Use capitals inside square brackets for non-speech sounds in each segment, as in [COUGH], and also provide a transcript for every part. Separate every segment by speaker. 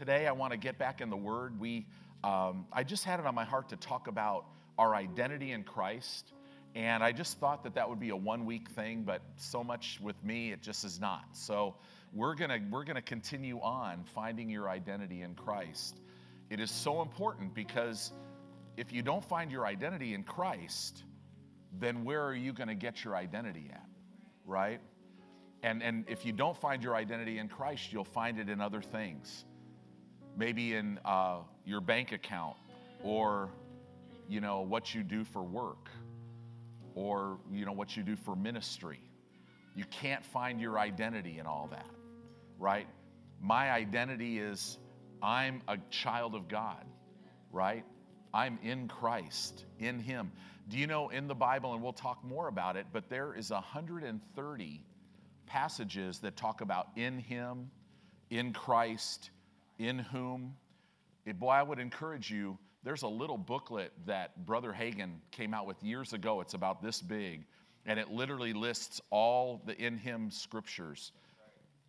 Speaker 1: Today, I want to get back in the Word. We, um, I just had it on my heart to talk about our identity in Christ. And I just thought that that would be a one week thing, but so much with me, it just is not. So we're going we're going to continue on finding your identity in Christ. It is so important because if you don't find your identity in Christ, then where are you going to get your identity at? Right? And, and if you don't find your identity in Christ, you'll find it in other things. Maybe in uh, your bank account or, you know, what you do for work or, you know, what you do for ministry. You can't find your identity in all that, right? My identity is I'm a child of God, right? I'm in Christ, in Him. Do you know in the Bible, and we'll talk more about it, but there is 130 passages that talk about in Him, in Christ, in whom. It, boy, I would encourage you. There's a little booklet that Brother Hagin came out with years ago. It's about this big, and it literally lists all the in Him scriptures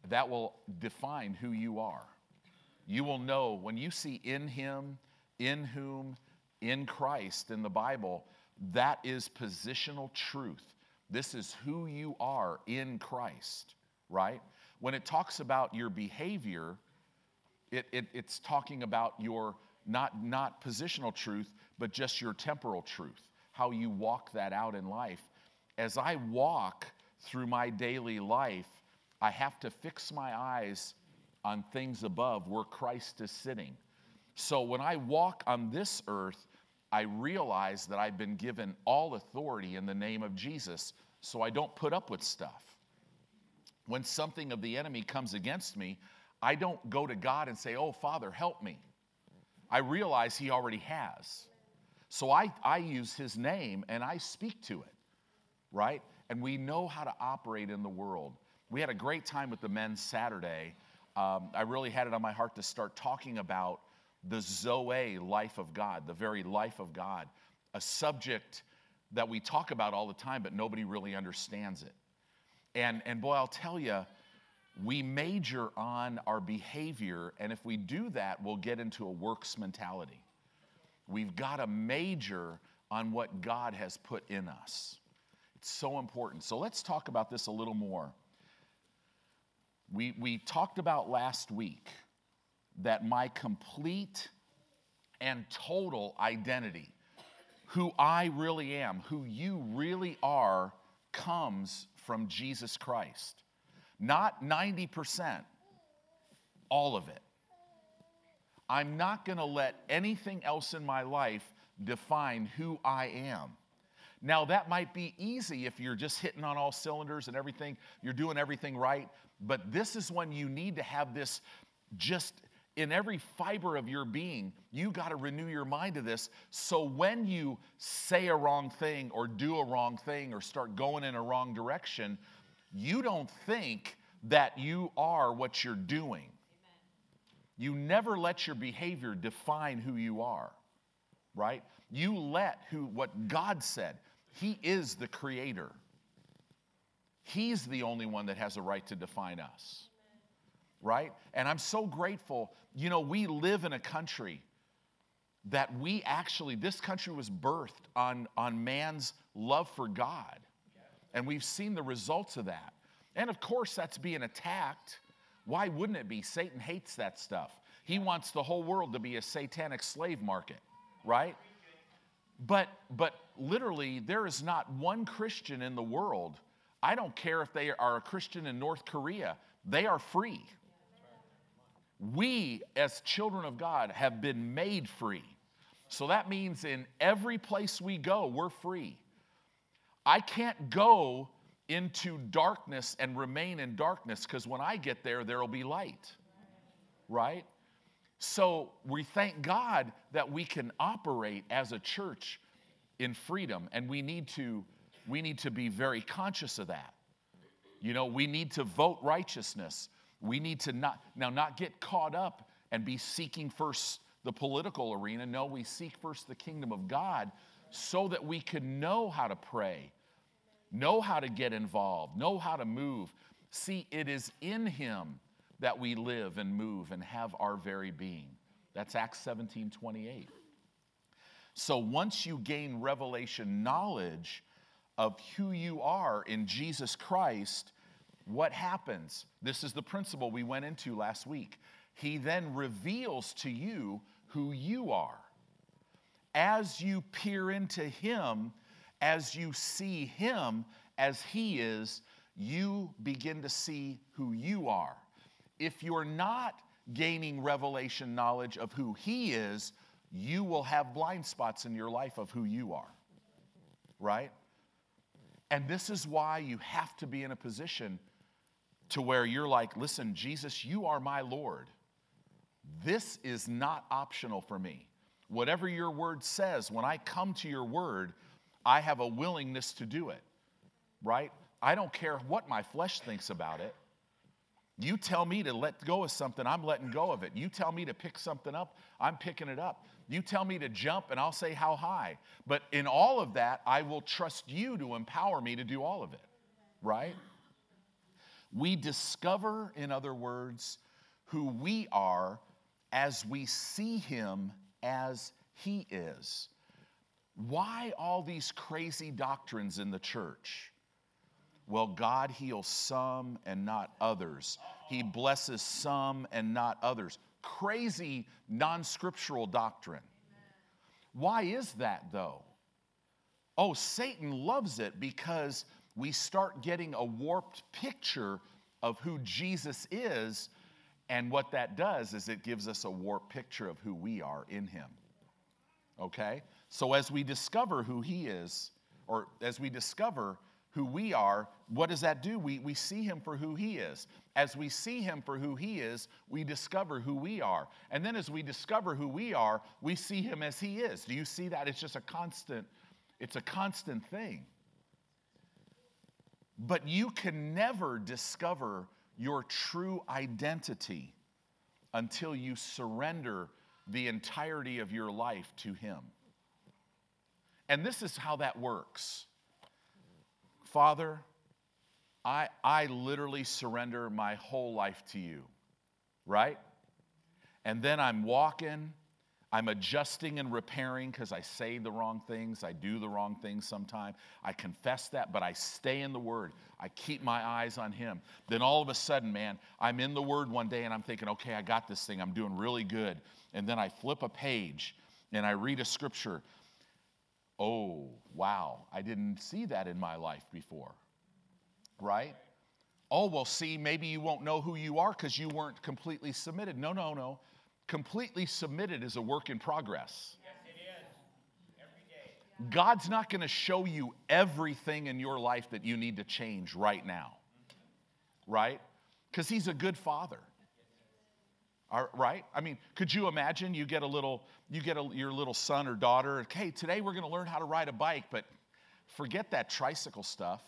Speaker 1: that will define who you are. You will know when you see in Him, in whom, in Christ in the Bible, that is positional truth. This is who you are in Christ, right? When it talks about your behavior, it, it, it's talking about your not, not positional truth, but just your temporal truth, how you walk that out in life. As I walk through my daily life, I have to fix my eyes on things above where Christ is sitting. So when I walk on this earth, I realize that I've been given all authority in the name of Jesus, so I don't put up with stuff. When something of the enemy comes against me, I don't go to God and say, Oh, Father, help me. I realize He already has. So I, I use His name and I speak to it, right? And we know how to operate in the world. We had a great time with the men Saturday. Um, I really had it on my heart to start talking about the Zoe life of God, the very life of God, a subject that we talk about all the time, but nobody really understands it. And, and boy, I'll tell you, we major on our behavior, and if we do that, we'll get into a works mentality. We've got to major on what God has put in us. It's so important. So let's talk about this a little more. We, we talked about last week that my complete and total identity, who I really am, who you really are, comes from Jesus Christ. Not 90%, all of it. I'm not going to let anything else in my life define who I am. Now, that might be easy if you're just hitting on all cylinders and everything, you're doing everything right, but this is when you need to have this just in every fiber of your being, you got to renew your mind to this. So when you say a wrong thing or do a wrong thing or start going in a wrong direction, you don't think that you are what you're doing. You never let your behavior define who you are, right? You let who what God said. He is the creator. He's the only one that has a right to define us right? And I'm so grateful. You know, we live in a country that we actually, this country was birthed on, on man's love for God. And we've seen the results of that. And of course, that's being attacked. Why wouldn't it be? Satan hates that stuff. He wants the whole world to be a satanic slave market, right? But, but literally, there is not one Christian in the world. I don't care if they are a Christian in North Korea, they are free we, as children of God, have been made free. So that means in every place we go, we're free. I can't go into darkness and remain in darkness because when I get there, there'll be light. Right? So we thank God that we can operate as a church in freedom, and we need to, we need to be very conscious of that. You know, we need to vote righteousness. We need to not, now, not get caught up and be seeking first the political arena. No, we seek first the kingdom of God so that we could know how to pray, know how to get involved, know how to move. See, it is in Him that we live and move and have our very being. That's Acts 17 28. So once you gain revelation knowledge of who you are in Jesus Christ, what happens? This is the principle we went into last week. He then reveals to you who you are. As you peer into Him, as you see Him as He is, you begin to see who you are. If you're not gaining revelation knowledge of who He is, you will have blind spots in your life of who you are, right? And this is why you have to be in a position to where you're like, listen, Jesus, you are my Lord. This is not optional for me. Whatever your word says, when I come to your word, I have a willingness to do it, right? I don't care what my flesh thinks about it. You tell me to let go of something, I'm letting go of it. You tell me to pick something up, I'm picking it up. You tell me to jump, and I'll say how high. But in all of that, I will trust you to empower me to do all of it, right? We discover, in other words, who we are as we see him as he is. Why all these crazy doctrines in the church? Well, God heals some and not others. He blesses some and not others. Crazy non scriptural doctrine. Why is that though? Oh, Satan loves it because we start getting a warped picture of who Jesus is. And what that does is it gives us a warped picture of who we are in him. Okay? So as we discover who he is, or as we discover who we are, what does that do? We, we see him for who he is. As we see him for who he is, we discover who we are. And then as we discover who we are, we see him as he is. Do you see that? It's just a constant, it's a constant thing. But you can never discover your true identity until you surrender the entirety of your life to him. And this is how that works. Father, I, I literally surrender my whole life to you, right? And then I'm walking, I'm adjusting and repairing because I say the wrong things, I do the wrong things sometimes. I confess that, but I stay in the Word. I keep my eyes on Him. Then all of a sudden, man, I'm in the Word one day and I'm thinking, okay, I got this thing, I'm doing really good. And then I flip a page and I read a scripture oh, wow, I didn't see that in my life before. Right? Oh, well, see, maybe you won't know who you are because you weren't completely submitted. No, no, no. Completely submitted is a work in progress.
Speaker 2: Yes, it is. Every day.
Speaker 1: God's not going to show you everything in your life that you need to change right now. Right? Because He's a good father. right? I mean, could you imagine you get a little you get a, your little son or daughter, hey, today we're going to learn how to ride a bike, but forget that tricycle stuff.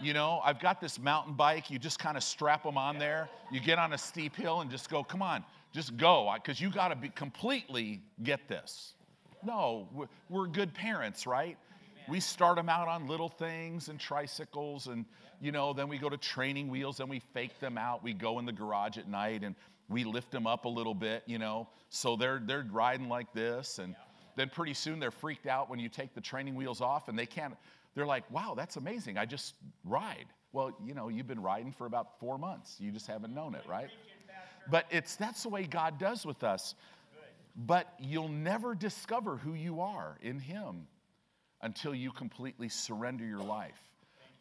Speaker 1: You know, I've got this mountain bike. You just kind of strap them on there. You get on a steep hill and just go, come on, just go, because you got to be completely get this. No, we're, good parents, right? We start them out on little things and tricycles, and you know, then we go to training wheels, and we fake them out. We go in the garage at night and we lift them up a little bit, you know. So they're they're riding like this, and then pretty soon they're freaked out when you take the training wheels off, and they can't. They're like, "Wow, that's amazing! I just ride." Well, you know, you've been riding for about four months. You just haven't known it, right? But it's that's the way God does with us. But you'll never discover who you are in Him until you completely surrender your life.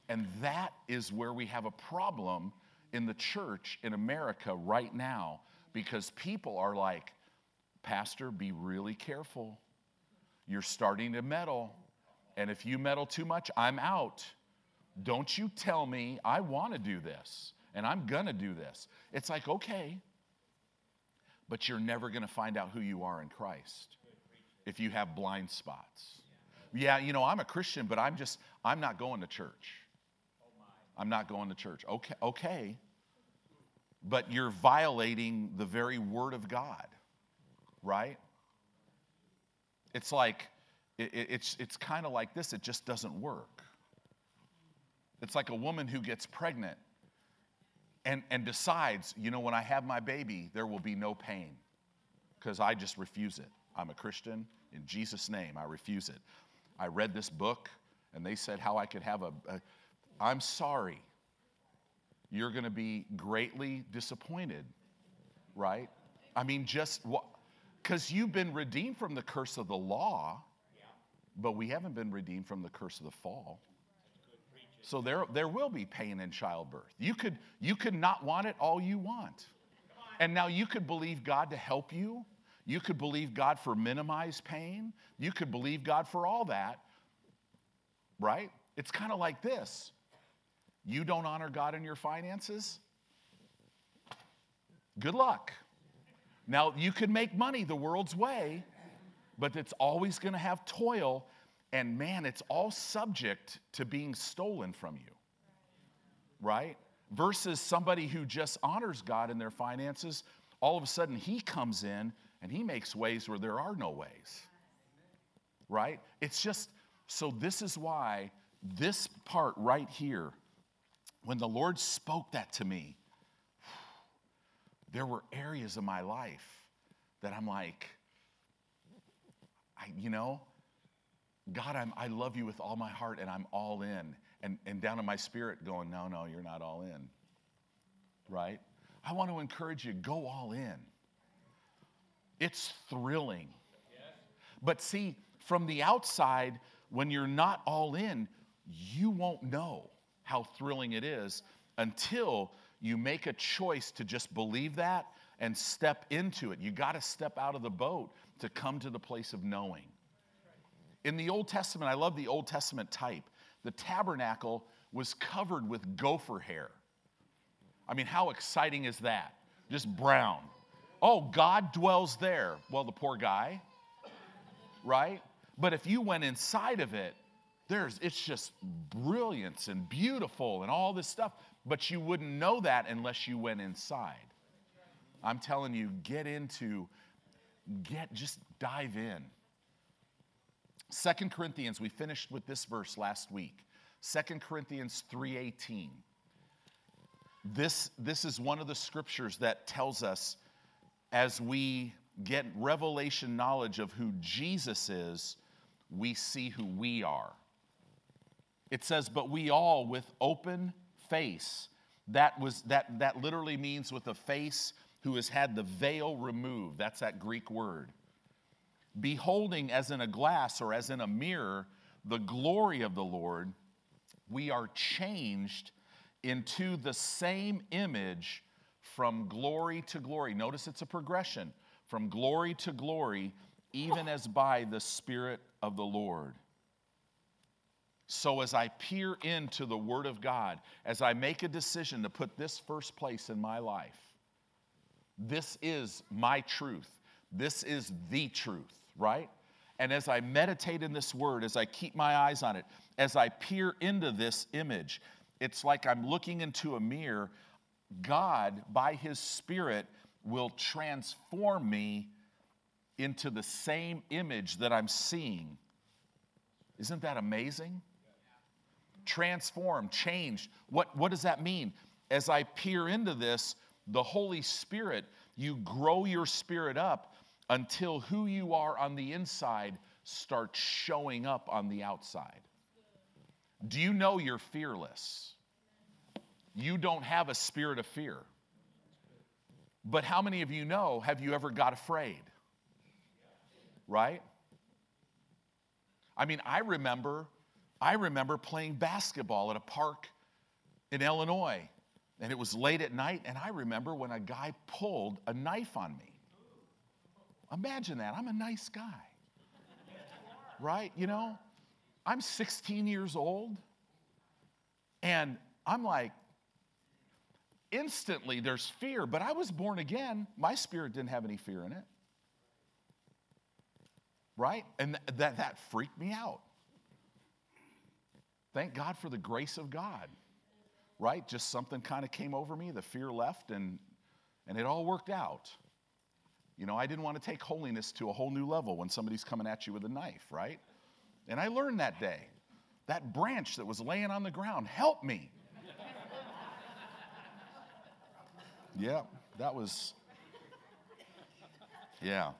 Speaker 1: And that is where we have a problem in the church in America right now because people are like, Pastor, be really careful. You're starting to meddle. And if you meddle too much, I'm out. Don't you tell me I want to do this and I'm going to do this. It's like, okay, but you're never going to find out who you are in Christ if you have blind spots. Yeah, you know, I'm a Christian, but I'm just, I'm not going to church. I'm not going to church. Okay, okay. But you're violating the very word of God, right? It's like, it, it's, it's kind of like this, it just doesn't work. It's like a woman who gets pregnant and, and decides, you know, when I have my baby, there will be no pain because I just refuse it. I'm a Christian. In Jesus' name, I refuse it. I read this book and they said how I could have a. a I'm sorry. You're going to be greatly disappointed, right? I mean, just what? Because you've been redeemed from the curse of the law, but we haven't been redeemed from the curse of the fall. So there, there will be pain in childbirth. You could, you could not want it all you want. And now you could believe God to help you. You could believe God for minimized pain. You could believe God for all that, right? It's kind of like this you don't honor God in your finances? Good luck. Now, you could make money the world's way, but it's always going to have toil. And man, it's all subject to being stolen from you, right? Versus somebody who just honors God in their finances, all of a sudden he comes in and he makes ways where there are no ways, right? It's just, so this is why this part right here, when the Lord spoke that to me, [SIGHS] there were areas of my life that I'm like, I, you know, God, I'm, I love you with all my heart and I'm all in. And, and down in my spirit going, no, no, you're not all in. Right? I want to encourage you, go all in. It's thrilling. But see, from the outside, when you're not all in, you won't know how thrilling it is until you make a choice to just believe that and step into it. You got to step out of the boat to come to the place of knowing. In the Old Testament, I love the Old Testament type. The tabernacle was covered with gopher hair. I mean, how exciting is that? Just brown. Oh, God dwells there. Well, the poor guy, right? But if you went inside of it, there's it's just brilliance and beautiful and all this stuff, but you wouldn't know that unless you went inside. I'm telling you, get into, get, just dive in. Second Corinthians, we finished with this verse last week. Second Corinthians 3:18. This, this is one of the scriptures that tells us as we get revelation knowledge of who Jesus is, we see who we are. It says, but we all with open face. That was that that literally means with a face who has had the veil removed. That's that Greek word. Beholding as in a glass or as in a mirror the glory of the Lord, we are changed into the same image from glory to glory. Notice it's a progression from glory to glory, even as by the Spirit of the Lord. So, as I peer into the Word of God, as I make a decision to put this first place in my life, this is my truth. This is the truth, right? And as I meditate in this word, as I keep my eyes on it, as I peer into this image, it's like I'm looking into a mirror. God, by His Spirit, will transform me into the same image that I'm seeing. Isn't that amazing? Transform, change. What, what does that mean? As I peer into this, the Holy Spirit, you grow your spirit up until who you are on the inside starts showing up on the outside. Do you know you're fearless? You don't have a spirit of fear. But how many of you know, have you ever got afraid? Right? I mean, I remember, I remember playing basketball at a park in Illinois and it was late at night, and I remember when a guy pulled a knife on me. Imagine that. I'm a nice guy. Right? You know, I'm 16 years old, and I'm like, instantly there's fear, but I was born again. My spirit didn't have any fear in it. Right? And th- that, that freaked me out. Thank God for the grace of God right? Just something kind of came over me, the fear left, and, and it all worked out. You know, I didn't want to take holiness to a whole new level when somebody's coming at you with a knife, right? And I learned that day. That branch that was laying on the ground help me. [LAUGHS] Yeah, that was. Yeah.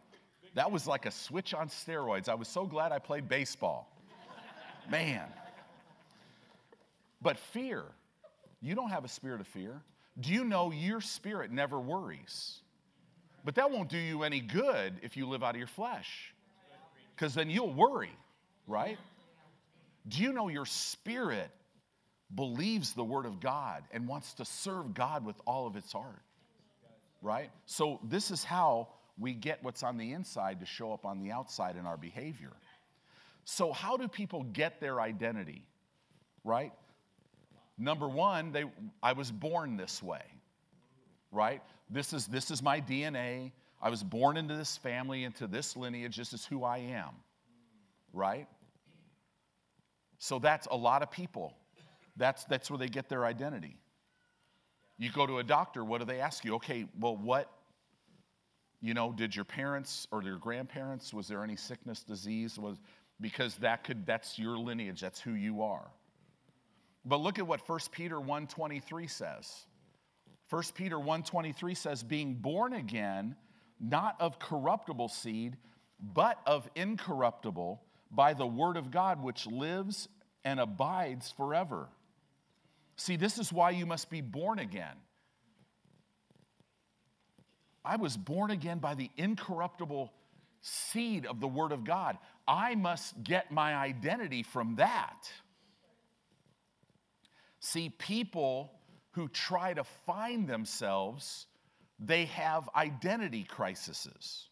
Speaker 1: That was like a switch on steroids. I was so glad I played baseball. Man. But fear, you don't have a spirit of fear. Do you know your spirit never worries? But that won't do you any good if you live out of your flesh, because then you'll worry, right? Do you know your spirit believes the word of God and wants to serve God with all of its heart? Right? So, this is how we get what's on the inside to show up on the outside in our behavior. So, how do people get their identity? Right? Number one, they, I was born this way, right? This is, this is my DNA. I was born into this family, into this lineage. This is who I am, right? So that's a lot of people. That's, that's where they get their identity. You go to a doctor, what do they ask you? Okay, well, what, you know, did your parents or your grandparents, was there any sickness, disease? Was, because that could, that's your lineage, that's who you are. But look at what 1 Peter 1:23 says. 1 Peter 1:23 says being born again not of corruptible seed but of incorruptible by the word of God which lives and abides forever. See, this is why you must be born again. I was born again by the incorruptible seed of the Word of God. I must get my identity from that. See, people who try to find themselves, they have identity crises.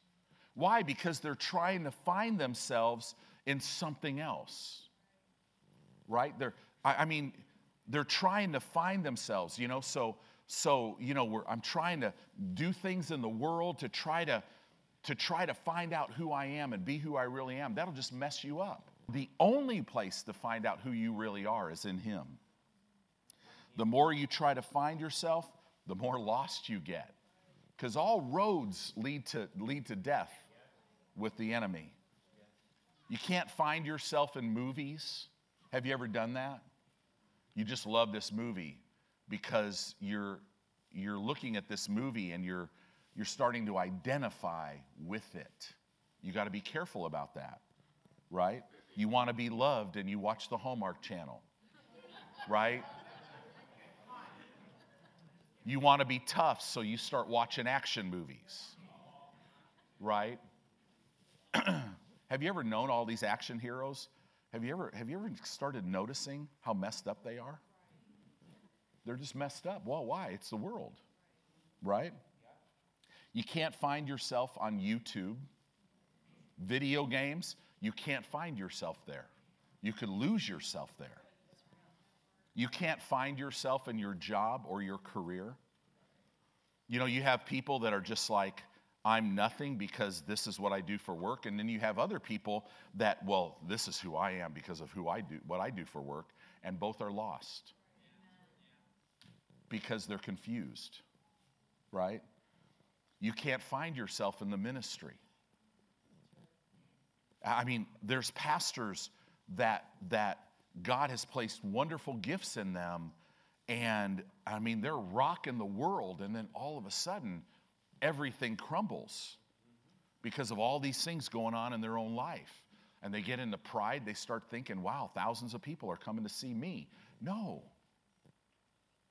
Speaker 1: Why? Because they're trying to find themselves in something else. Right? They're, I, I mean, they're trying to find themselves, you know, so so you know i'm trying to do things in the world to try to to try to find out who i am and be who i really am that'll just mess you up the only place to find out who you really are is in him the more you try to find yourself, the more lost you get. Because all roads lead to, lead to death with the enemy. You can't find yourself in movies. Have you ever done that? You just love this movie because you're, you're looking at this movie and you're, you're starting to identify with it. You got to be careful about that, right? You want to be loved and you watch the Hallmark Channel, right? You want to be tough, so you start watching action movies, right? [CLEARS THROAT] have you ever known all these action heroes? Have you ever have you ever started noticing how messed up they are? They're just messed up. Well, why? It's the world, right? You can't find yourself on YouTube. Video games, you can't find yourself there. You could lose yourself there. You can't find yourself in your job or your career. You know, you have people that are just like, I'm nothing because this is what I do for work. And then you have other people that, well, this is who I am because of who I do, what I do for work. And both are lost because they're confused, right? You can't find yourself in the ministry. I mean, there's pastors that, that God has placed wonderful gifts in them. And I mean, they're rocking the world. And then all of a sudden, everything crumbles because of all these things going on in their own life. And they get into pride. They start thinking, wow, thousands of people are coming to see me. No.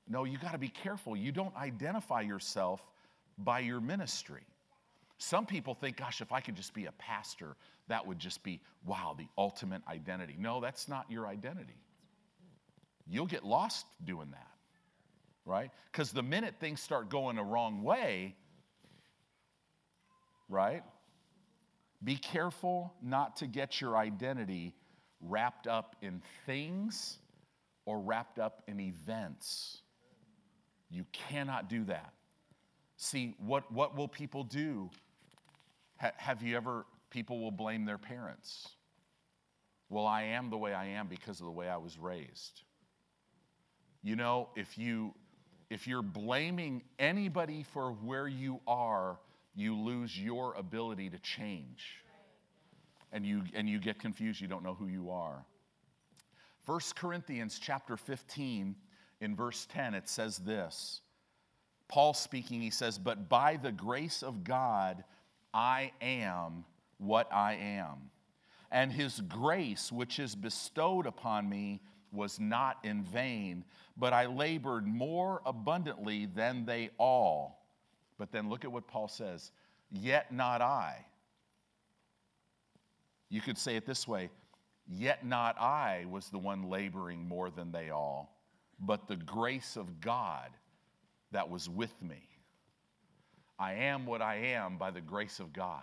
Speaker 1: No, you got to be careful. You don't identify yourself by your ministry. Some people think, gosh, if I could just be a pastor, that would just be, wow, the ultimate identity. No, that's not your identity. You'll get lost doing that, right? Because the minute things start going the wrong way, right? Be careful not to get your identity wrapped up in things or wrapped up in events. You cannot do that. See, what, what will people do? Ha, have you ever people will blame their parents. Well, I am the way I am because of the way I was raised. You know, if you if you're blaming anybody for where you are, you lose your ability to change. And you and you get confused, you don't know who you are. 1 Corinthians chapter 15 in verse 10 it says this. Paul speaking, he says, But by the grace of God, I am what I am. And his grace, which is bestowed upon me, was not in vain, but I labored more abundantly than they all. But then look at what Paul says Yet not I. You could say it this way Yet not I was the one laboring more than they all, but the grace of God that was with me. I am what I am by the grace of God.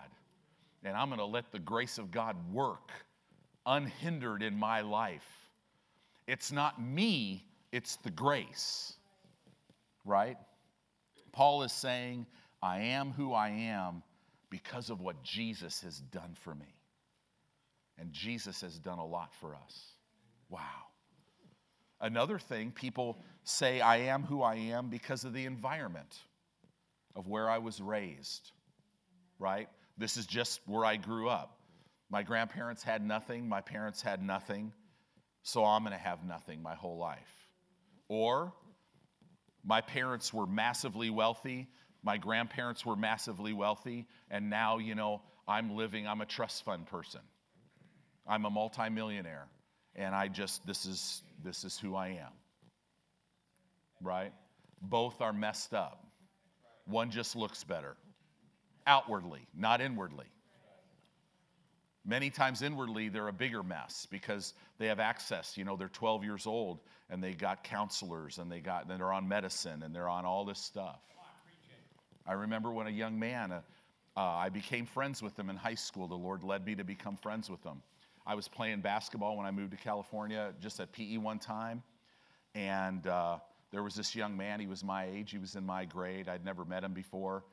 Speaker 1: And I'm going to let the grace of God work unhindered in my life. It's not me, it's the grace. Right? Paul is saying, I am who I am because of what Jesus has done for me. And Jesus has done a lot for us. Wow. Another thing, people say, I am who I am because of the environment of where I was raised, right? This is just where I grew up. My grandparents had nothing, my parents had nothing, so I'm going to have nothing my whole life. Or my parents were massively wealthy, my grandparents were massively wealthy, and now, you know, I'm living, I'm a trust fund person. I'm a multimillionaire, and I just, this is, this is who I am. Right? Both are messed up. One just looks better outwardly, not inwardly. Many times inwardly, they're a bigger mess because they have access. You know, they're 12 years old and they got counselors and they got, and they're on medicine and they're on all this stuff. I remember when a young man, uh, uh, I became friends with him in high school. The Lord led me to become friends with him. I was playing basketball when I moved to California, just at PE one time, and uh, there was this young man. He was my age. He was in my grade. I'd never met him before.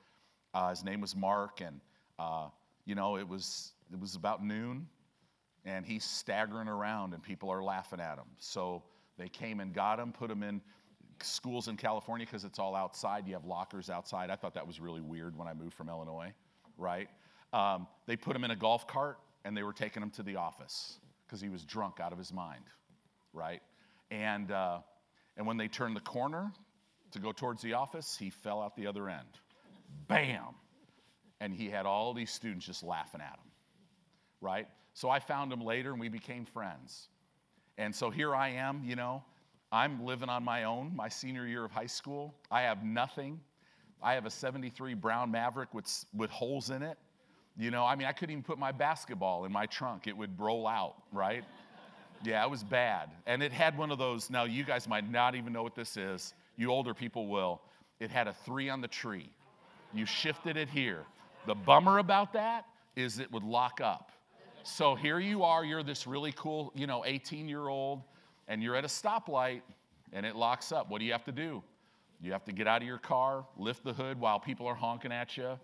Speaker 1: Uh, his name was Mark, and uh, you know it was it was about noon, and he's staggering around, and people are laughing at him. So they came and got him, put him in schools in California because it's all outside. You have lockers outside. I thought that was really weird when I moved from Illinois, right? Um, they put him in a golf cart and they were taking him to the office because he was drunk out of his mind, right? And, uh, and when they turned the corner to go towards the office, he fell out the other end. Bam! And he had all these students just laughing at him, right? So I found him later and we became friends. And so here I am, you know, I'm living on my own my senior year of high school. I have nothing. I have a 73 Brown Maverick with, with holes in it. You know, I mean, I couldn't even put my basketball in my trunk, it would roll out, right? [LAUGHS] yeah, it was bad. And it had one of those, now you guys might not even know what this is. You older people will. It had a three on the tree. You shifted it here. The bummer about that is it would lock up. So here you are, you're this really cool, you know, 18 year old and you're at a stoplight and it locks up, what do you have to do? You have to get out of your car, lift the hood while people are honking at you.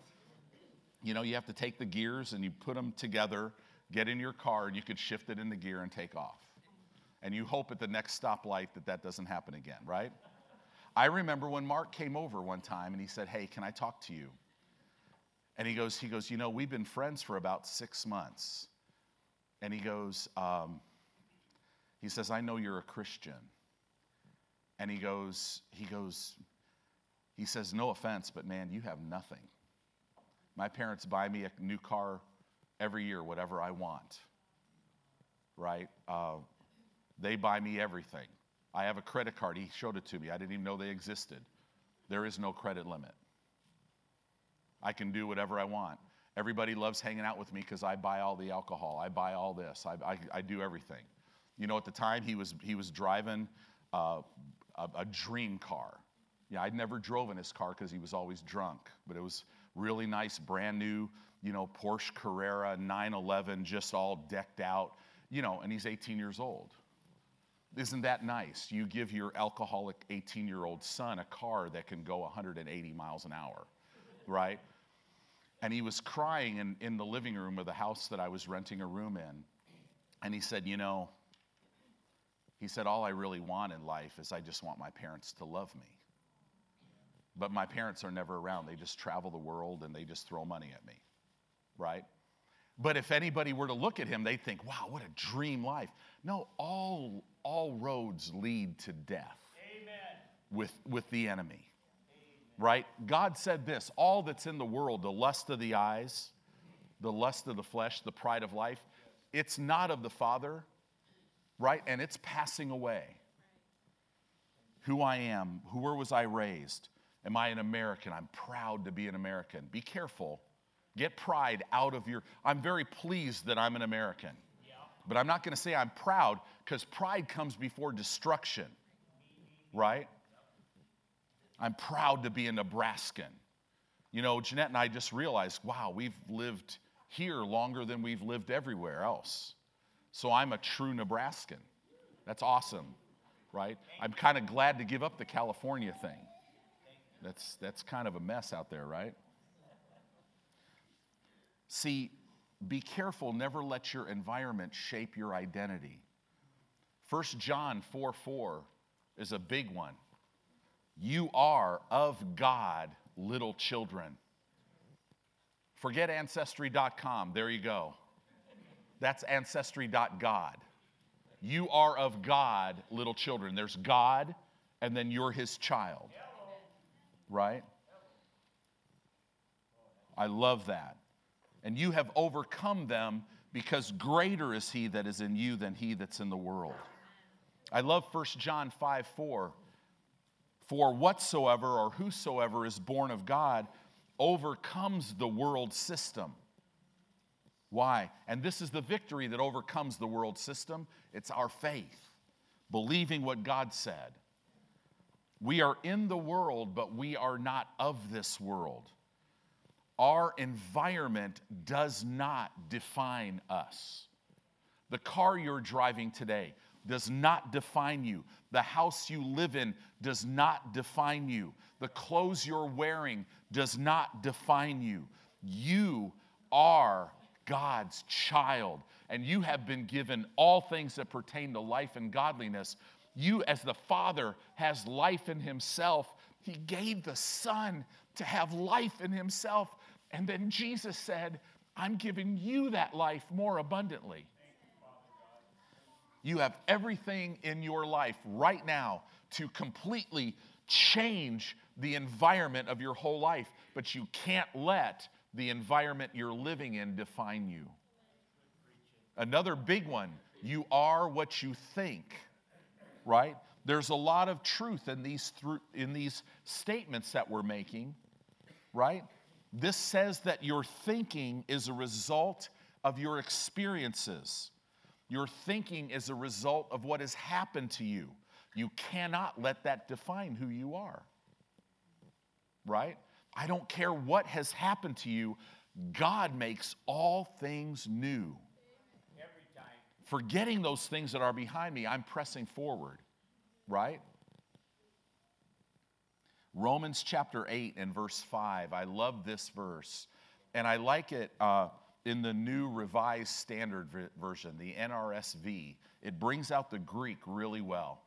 Speaker 1: You know, you have to take the gears and you put them together, get in your car, and you could shift it into gear and take off. And you hope at the next stoplight that that doesn't happen again, right? I remember when Mark came over one time and he said, Hey, can I talk to you? And he goes, he goes, you know, we've been friends for about six months. And he goes, um, he says, I know you're a Christian. And he goes, he goes, he says, no offense, but man, you have nothing. My parents buy me a new car every year, whatever I want. Right? Uh, they buy me everything. I have a credit card. He showed it to me. I didn't even know they existed. There is no credit limit. I can do whatever I want. Everybody loves hanging out with me because I buy all the alcohol. I buy all this. I, I, I do everything. You know, at the time he was he was driving uh, a, a, dream car. Yeah, I'd never drove in his car because he was always drunk, but it was really nice, brand new, you know, Porsche Carrera 911, just all decked out, you know, and he's 18 years old. Isn't that nice? You give your alcoholic 18 year old son a car that can go 180 miles an hour, right? And he was crying in, in the living room of the house that I was renting a room in. And he said, You know, he said, All I really want in life is I just want my parents to love me. But my parents are never around. They just travel the world and they just throw money at me, right? But if anybody were to look at him, they'd think, wow, what a dream life. No, all, all roads lead to death
Speaker 2: Amen.
Speaker 1: With, with the enemy. right? God said this all that's in the world, the lust of the eyes, the lust of the flesh, the pride of life, it's not of the Father, right? And it's passing away. Who I am, who, where was I raised? Am I an American? I'm proud to be an American. Be careful. Get pride out of your. I'm very pleased that I'm an American. But I'm not going to say I'm proud because pride comes before destruction, right? I'm proud to be a Nebraskan. You know, Jeanette and I just realized wow, we've lived here longer than we've lived everywhere else. So I'm a true Nebraskan. That's awesome, right? I'm kind of glad to give up the California thing. That's, that's kind of a mess out there, right? See, be careful, never let your environment shape your identity. 1 John 4 4 is a big one. You are of God, little children. Forget ancestry.com. There you go. That's ancestry.god. You are of God, little children. There's God, and then you're his child. Right? I love that. And you have overcome them because greater is he that is in you than he that's in the world. I love 1 John 5 4. For whatsoever or whosoever is born of God overcomes the world system. Why? And this is the victory that overcomes the world system it's our faith, believing what God said. We are in the world, but we are not of this world. Our environment does not define us. The car you're driving today does not define you. The house you live in does not define you. The clothes you're wearing does not define you. You are God's child, and you have been given all things that pertain to life and godliness. You, as the Father, has life in Himself. He gave the Son to have life in Himself. And then Jesus said, I'm giving you that life more abundantly. You have everything in your life right now to completely change the environment of your whole life, but you can't let the environment you're living in define you. Another big one you are what you think, right? There's a lot of truth in these, in these statements that we're making, right? This says that your thinking is a result of your experiences. Your thinking is a result of what has happened to you. You cannot let that define who you are. Right? I don't care what has happened to you, God makes all things new. Forgetting those things that are behind me, I'm pressing forward. Right? Romans chapter 8 and verse 5. I love this verse. And I like it. Uh, in the New Revised Standard Version, the NRSV, it brings out the Greek really well.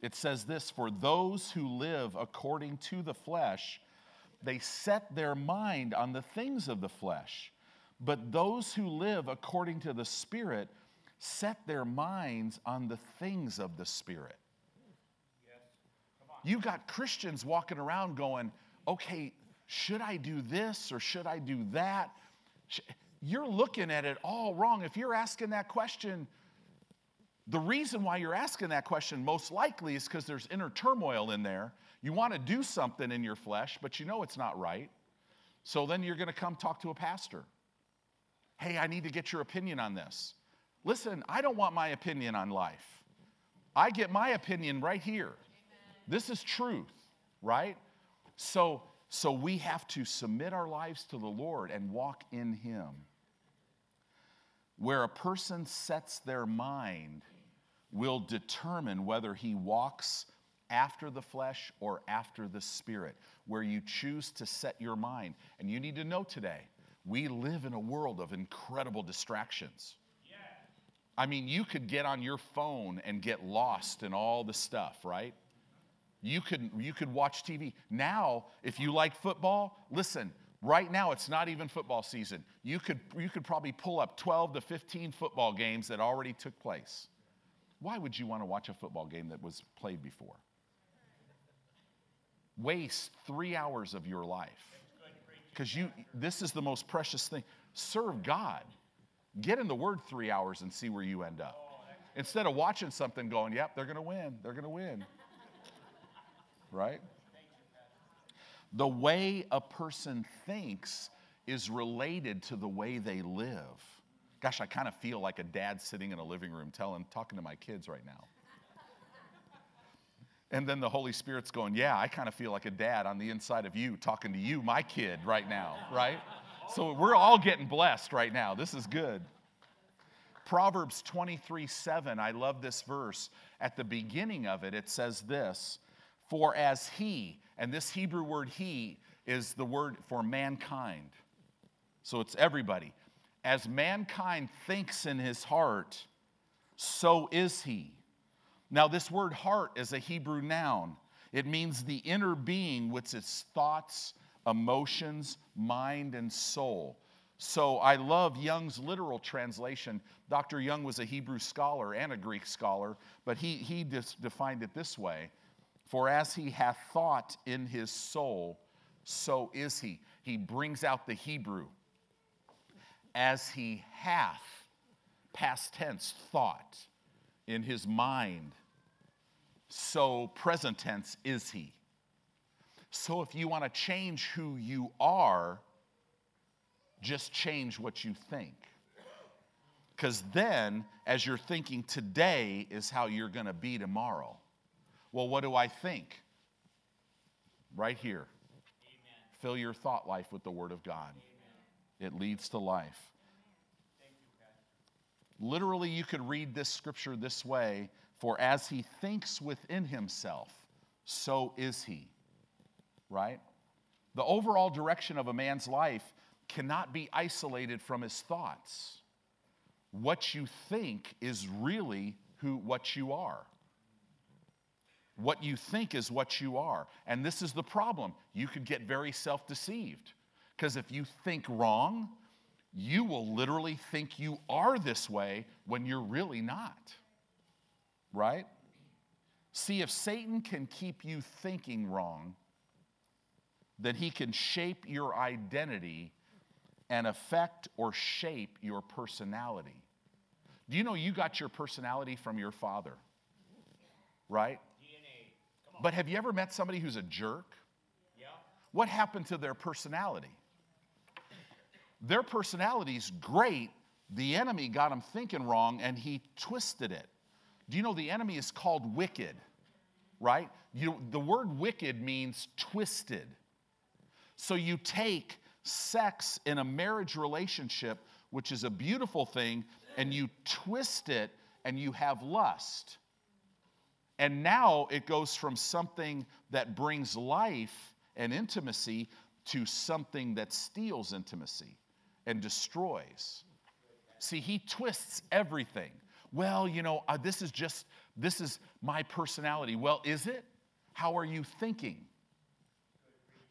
Speaker 1: It says this For those who live according to the flesh, they set their mind on the things of the flesh. But those who live according to the Spirit set their minds on the things of the Spirit. You got Christians walking around going, okay, should I do this or should I do that? you're looking at it all wrong. If you're asking that question, the reason why you're asking that question most likely is because there's inner turmoil in there. You want to do something in your flesh, but you know it's not right. So then you're going to come talk to a pastor. Hey, I need to get your opinion on this. Listen, I don't want my opinion on life. I get my opinion right here. This is truth, right? So so we have to submit our lives to the Lord and walk in him where a person sets their mind will determine whether he walks after the flesh or after the spirit, where you choose to set your mind. And you need to know today, we live in a world of incredible distractions. I mean, you could get on your phone and get lost in all the stuff, right? You could, you could watch TV. Now, if you like football, listen, Right now, it's not even football season. You could, you could probably pull up 12 to 15 football games that already took place. Why would you want to watch a football game that was played before? waste three hours of your life because you this is the most precious thing serve god get in the word three hours and see where you end up. Instead of watching something going yep they're going to win they're going to win. [LAUGHS] Right? The way a person thinks is related to the way they live. Gosh i kind of feel like a dad sitting in a living room telling talking to my kids right now. And then the Holy Spirit's going, Yeah, I kind of feel like a dad on the inside of you talking to you, my kid, right now, right? So we're all getting blessed right now. This is good. Proverbs 23 7, I love this verse. At the beginning of it, it says this For as he, and this Hebrew word he is the word for mankind. So it's everybody. As mankind thinks in his heart, so is he. Now, this word heart is a Hebrew noun. It means the inner being with its thoughts, emotions, mind, and soul. So I love Young's literal translation. Dr. Young was a Hebrew scholar and a Greek scholar, but he, he just defined it this way For as he hath thought in his soul, so is he. He brings out the Hebrew. As he hath, past tense, thought in his mind, so present tense is he. So if you want to change who you are, just change what you think. Because then, as you're thinking today, is how you're going to be tomorrow. Well, what do I think? Right here. Amen. Fill your thought life with the Word of God. Amen. It leads to life. You, Literally, you could read this scripture this way for as he thinks within himself, so is he. Right? The overall direction of a man's life cannot be isolated from his thoughts. What you think is really who what you are. What you think is what you are. And this is the problem. You could get very self-deceived. Because if you think wrong, you will literally think you are this way when you're really not right? See, if Satan can keep you thinking wrong, then he can shape your identity and affect or shape your personality. Do you know you got your personality from your father? Right? DNA. But have you ever met somebody who's a jerk? Yeah. What happened to their personality? Their personality's great. The enemy got them thinking wrong and he twisted it. Do you know the enemy is called wicked, right? You, the word wicked means twisted. So you take sex in a marriage relationship, which is a beautiful thing, and you twist it and you have lust. And now it goes from something that brings life and intimacy to something that steals intimacy and destroys. See, he twists everything well, you know, uh, this is just, this is my personality. Well, is it? How are you thinking?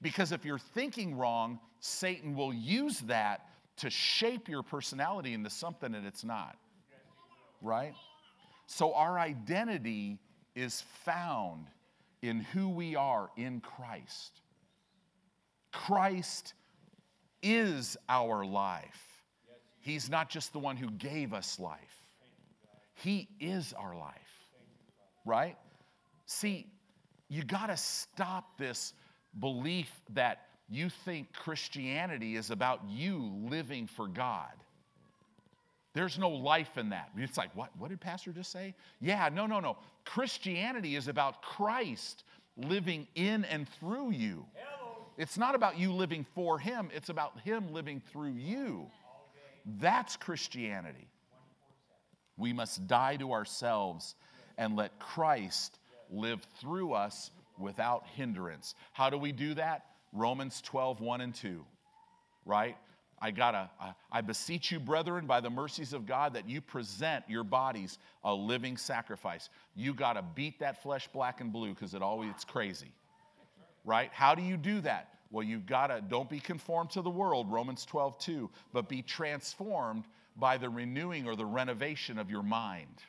Speaker 1: Because if you're thinking wrong, Satan will use that to shape your personality into something that it's not. Right? So our identity is found in who we are in Christ. Christ is our life. He's not just the one who gave us life. He is our life, right? See, you got to stop this belief that you think Christianity is about you living for God. There's no life in that. It's like, what, what did Pastor just say? Yeah, no, no, no. Christianity is about Christ living in and through you. It's not about you living for Him, it's about Him living through you. That's Christianity. We must die to ourselves and let Christ live through us without hindrance. How do we do that? Romans 12, 1 and 2, right? I gotta, I beseech you, brethren, by the mercies of God, that you present your bodies a living sacrifice. You gotta beat that flesh black and blue because it always it's crazy. Right? How do you do that? Well, you've gotta, don't be conformed to the world, Romans 12, 2, but be transformed by the renewing or the renovation of your mind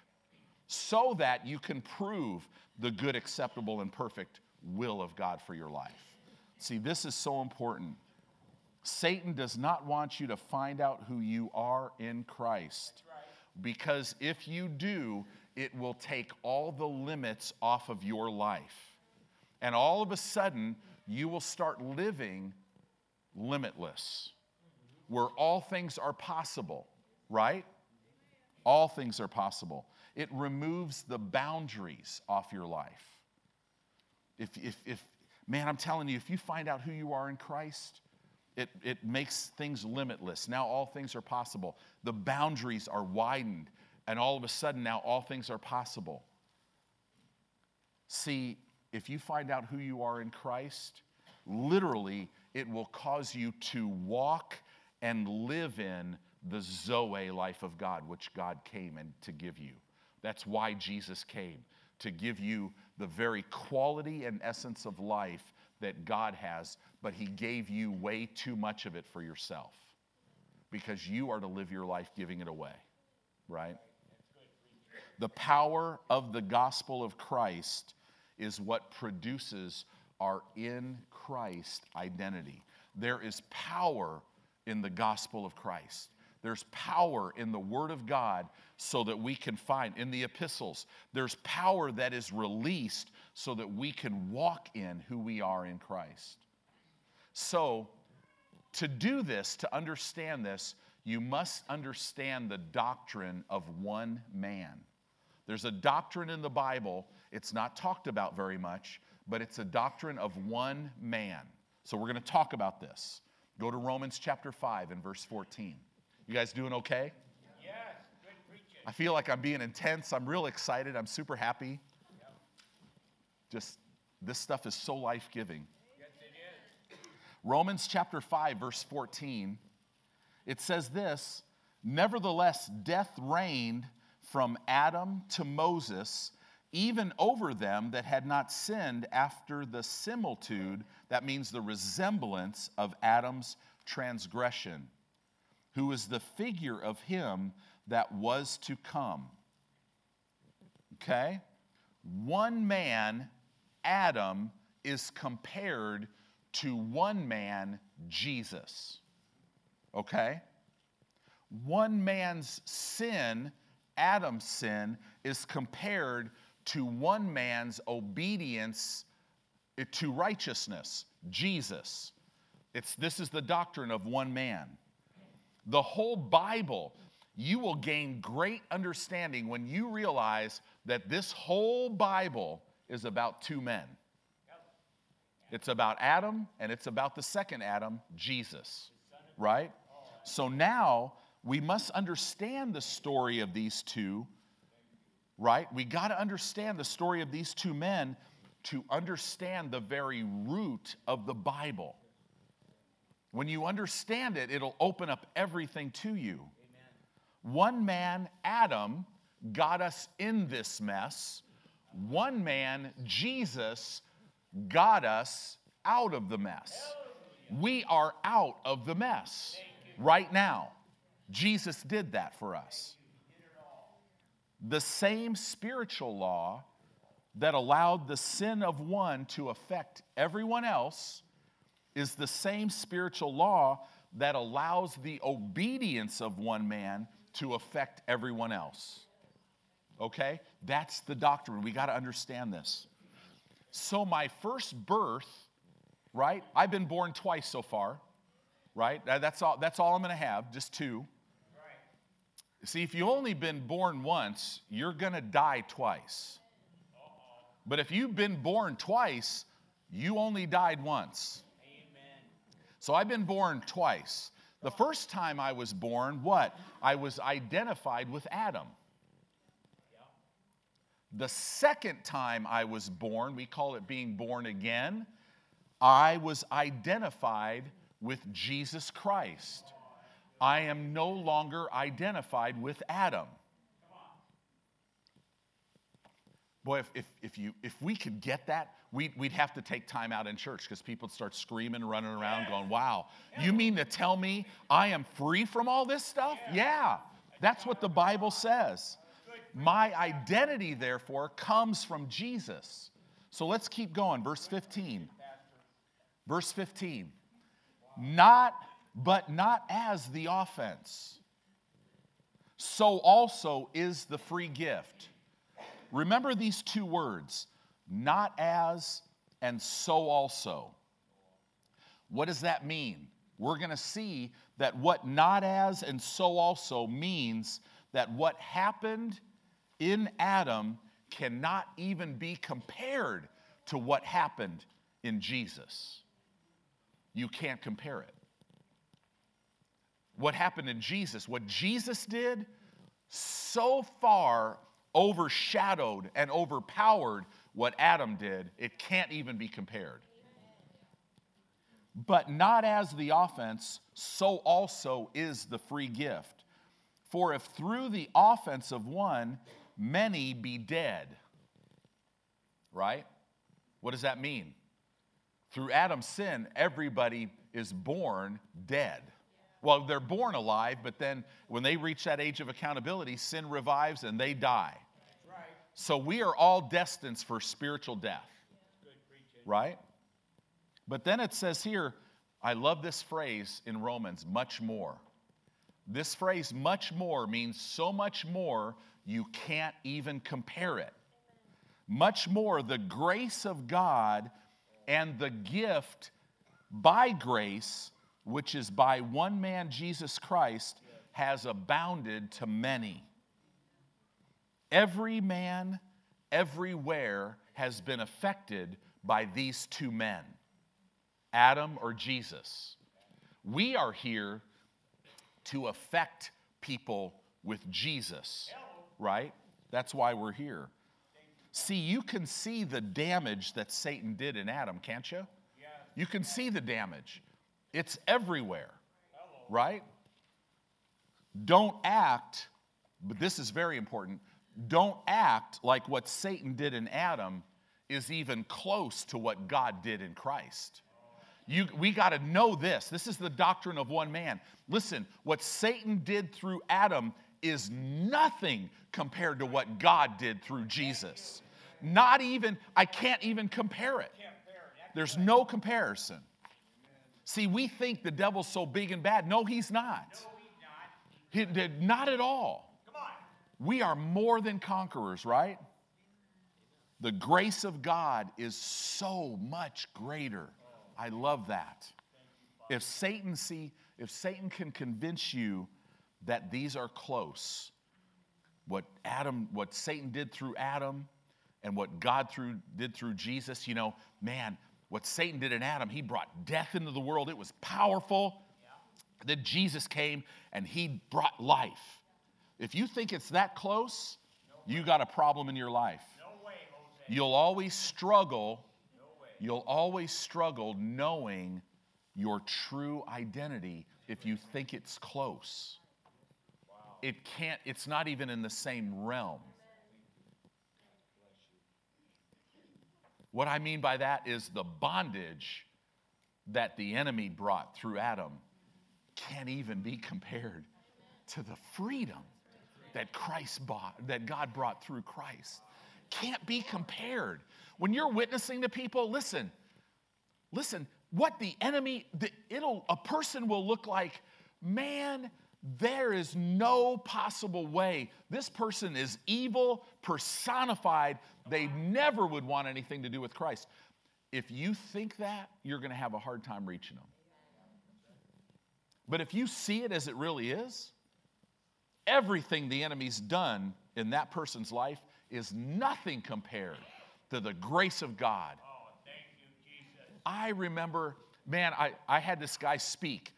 Speaker 1: so that you can prove the good, acceptable, and perfect will of God for your life. See, this is so important. Satan does not want you to find out who you are in Christ. Because if you do, it will take all the limits off of your life. And all of a sudden, you will start living limitless, where all things are possible, right? All things are possible. It removes the boundaries off your life. If, if, if, man, I'm telling you, if you find out who you are in Christ, it, it makes things limitless. Now all things are possible. The boundaries are widened, and all of a sudden now all things are possible. See, if you find out who you are in Christ, literally it will cause you to walk and live in the Zoe life of God, which God came and to give you. That's why Jesus came, to give you the very quality and essence of life that God has, but He gave you way too much of it for yourself because you are to live your life giving it away, right? The power of the gospel of Christ is what produces our in Christ identity. There is power in the gospel of Christ. There's power in the Word of God so that we can find, in the epistles, there's power that is released so that we can walk in who we are in Christ. So, to do this, to understand this, you must understand the doctrine of one man. There's a doctrine in the Bible, it's not talked about very much, but it's a doctrine of one man. So we're going to talk about this. Go to Romans chapter 5 and verse 14. You guys doing okay?
Speaker 2: Yes.
Speaker 1: I feel like I'm being intense. I'm real excited. I'm super happy. Just this stuff is so life giving.
Speaker 2: Yes, it is.
Speaker 1: Romans chapter 5, verse 14, it says this Nevertheless, death reigned from Adam to Moses, even over them that had not sinned after the similitude, that means the resemblance of Adam's transgression, who is the figure of him that was to come. Okay? One man, Adam, is compared to one man, Jesus. Okay? One man's sin, Adam's sin, is compared to one man's obedience eh, to righteousness, Jesus. It's, this is the doctrine of one man. The whole Bible, you will gain great understanding when you realize that this whole Bible is about two men. It's about Adam and it's about the second Adam, Jesus, right? So now we must understand the story of these two, right? We got to understand the story of these two men to understand the very root of the Bible. When you understand it, it'll open up everything to you. One man, Adam, got us in this mess. One man, Jesus, got us out of the mess. We are out of the mess right now. Jesus did that for us. The same spiritual law that allowed the sin of one to affect everyone else is the same spiritual law that allows the obedience of one man to affect everyone else. Okay? That's the doctrine. We got to understand this. So, my first birth, right? I've been born twice so far, right? That's all, that's all I'm going to have, just two. See, if you've only been born once, you're going to die twice. But if you've been born twice, you only died once. So I've been born twice. The first time I was born, what? I was identified with Adam. The second time I was born, we call it being born again, I was identified with Jesus Christ. I am no longer identified with Adam. Boy, if, if, if, you, if we could get that, we'd, we'd have to take time out in church because people would start screaming, running around, going, Wow, you mean to tell me I am free from all this stuff? Yeah, that's what the Bible says. My identity, therefore, comes from Jesus. So let's keep going. Verse 15. Verse 15. Not, but not as the offense. So also is the free gift. Remember these two words not as and so also. What does that mean? We're going to see that what not as and so also means that what happened in Adam cannot even be compared to what happened in Jesus. You can't compare it. What happened in Jesus, what Jesus did, so far overshadowed and overpowered what Adam did, it can't even be compared. But not as the offense, so also is the free gift. For if through the offense of one, many be dead, right? What does that mean? Through Adam's sin, everybody is born dead. Well, they're born alive, but then when they reach that age of accountability, sin revives and they die. So we are all destined for spiritual death. Right? But then it says here, I love this phrase in Romans, much more. This phrase, much more, means so much more you can't even compare it. Much more, the grace of God and the gift by grace, which is by one man, Jesus Christ, has abounded to many. Every man, everywhere has been affected by these two men Adam or Jesus. We are here to affect people with Jesus, right? That's why we're here. See, you can see the damage that Satan did in Adam, can't you? You can see the damage. It's everywhere, right? Don't act, but this is very important don't act like what Satan did in Adam is even close to what God did in Christ. You, we got to know this. This is the doctrine of one man. Listen, what Satan did through Adam is nothing compared to what God did through Jesus. Not even, I can't even compare it. There's no comparison. See, we think the devil's so big and bad. No, he's not. He did not at all. We are more than conquerors, right? The grace of God is so much greater. I love that. If Satan see, if Satan can convince you that these are close, what Adam, what Satan did through Adam, and what God through, did through Jesus, you know, man, what Satan did in Adam, he brought death into the world. It was powerful. Yeah. Then Jesus came and he brought life. If you think it's that close, you got a problem in your life.
Speaker 2: No way,
Speaker 1: You'll always struggle. You'll always struggle knowing your true identity if you think it's close. Wow. It can't, it's not even in the same realm. What I mean by that is the bondage that the enemy brought through Adam can't even be compared to the freedom that Christ bought, that God brought through Christ. Can't be compared. When you're witnessing to people, listen, listen, what the enemy, the, it'll, a person will look like, man, there is no possible way. This person is evil, personified. They never would want anything to do with Christ. If you think that, you're going to have a hard time reaching them. But if you see it as it really is, everything the enemy's done in that person's life is nothing compared to the grace of God.
Speaker 2: Oh, thank you, Jesus.
Speaker 1: I remember, man, I, I had this guy speak.